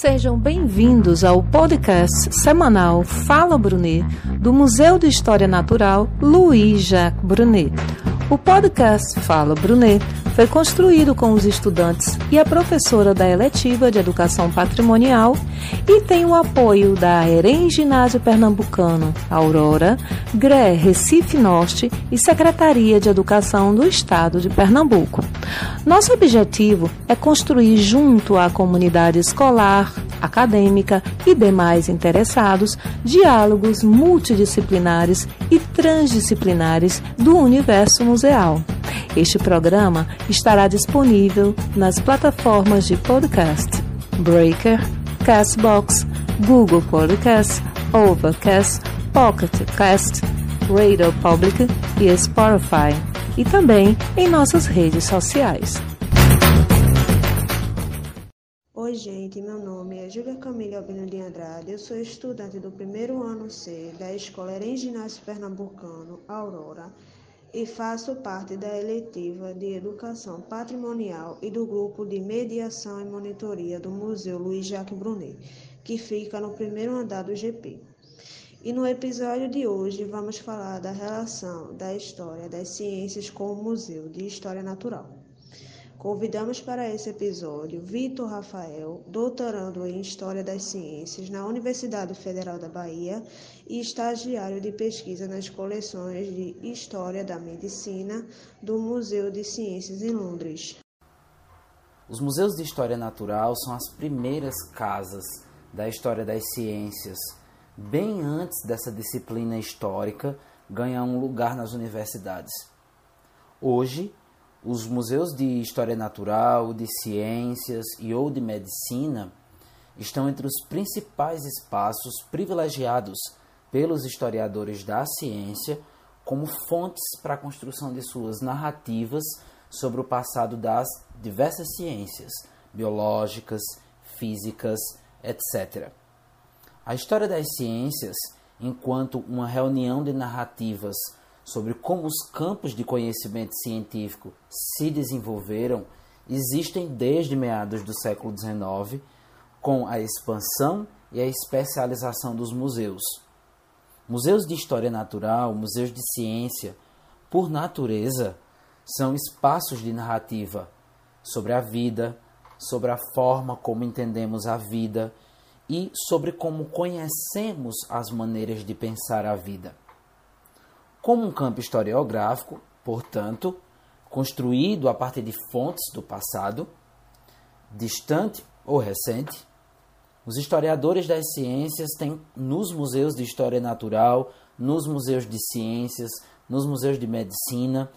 Sejam bem-vindos ao podcast semanal Fala Brunet, do Museu de História Natural Louis Jacques Brunet. O podcast Fala Brunet foi construído com os estudantes e a professora da eletiva de Educação Patrimonial e tem o apoio da EREM Ginásio Pernambucano, Aurora, GRE Recife Norte e Secretaria de Educação do Estado de Pernambuco. Nosso objetivo é construir junto à comunidade escolar, acadêmica e demais interessados diálogos multidisciplinares e transdisciplinares do universo museal. Este programa estará disponível nas plataformas de podcast Breaker, Castbox, Google Podcast, Overcast, Pocket Cast, Radio Public e Spotify, e também em nossas redes sociais. Oi, gente, meu nome é Júlia Camila Albino de Andrade, eu sou estudante do primeiro ano C da Escola Erem Ginásio Pernambucano, Aurora, e faço parte da eletiva de Educação Patrimonial e do grupo de Mediação e Monitoria do Museu Luiz Jacques Brunet, que fica no primeiro andar do GP. E no episódio de hoje vamos falar da relação da história das ciências com o Museu de História Natural. Convidamos para esse episódio Vitor Rafael, doutorando em História das Ciências na Universidade Federal da Bahia e estagiário de pesquisa nas coleções de História da Medicina do Museu de Ciências em Londres. Os museus de história natural são as primeiras casas da história das ciências, bem antes dessa disciplina histórica ganhar um lugar nas universidades. Hoje, os museus de história natural, de ciências e ou de medicina estão entre os principais espaços privilegiados pelos historiadores da ciência como fontes para a construção de suas narrativas sobre o passado das diversas ciências biológicas, físicas, etc. A história das ciências, enquanto uma reunião de narrativas sobre como os campos de conhecimento científico se desenvolveram existem desde meados do século XIX, com a expansão e a especialização dos museus. Museus de história natural, museus de ciência, por natureza, são espaços de narrativa sobre a vida, sobre a forma como entendemos a vida e sobre como conhecemos as maneiras de pensar a vida como um campo historiográfico, portanto, construído a partir de fontes do passado, distante ou recente, os historiadores das ciências têm nos museus de história natural, nos museus de ciências, nos museus de medicina,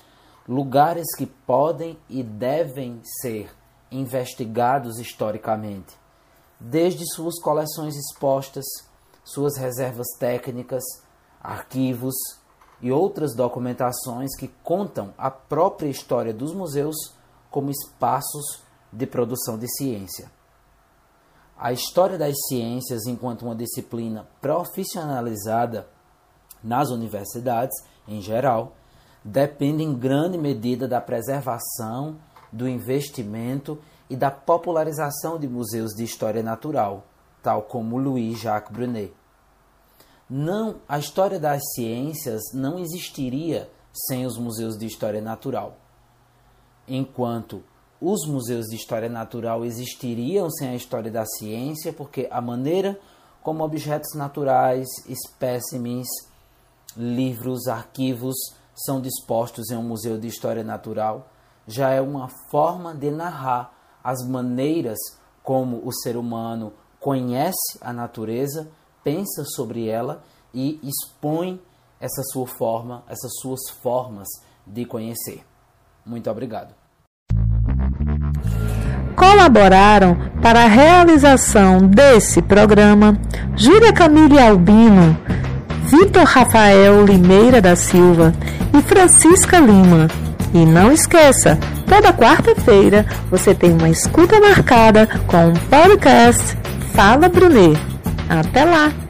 lugares que podem e devem ser investigados historicamente, desde suas coleções expostas, suas reservas técnicas, arquivos, e outras documentações que contam a própria história dos museus como espaços de produção de ciência. A história das ciências, enquanto uma disciplina profissionalizada nas universidades, em geral, depende em grande medida da preservação, do investimento e da popularização de museus de história natural, tal como Louis Jacques Brunet. Não, a história das ciências não existiria sem os museus de história natural. Enquanto os museus de história natural existiriam sem a história da ciência, porque a maneira como objetos naturais, espécimes, livros, arquivos são dispostos em um museu de história natural já é uma forma de narrar as maneiras como o ser humano conhece a natureza pensa sobre ela e expõe essa sua forma, essas suas formas de conhecer. Muito obrigado. Colaboraram para a realização desse programa Júlia Camille Albino, Vitor Rafael Limeira da Silva e Francisca Lima. E não esqueça, toda quarta-feira você tem uma escuta marcada com o um podcast Fala Brunet. Até lá!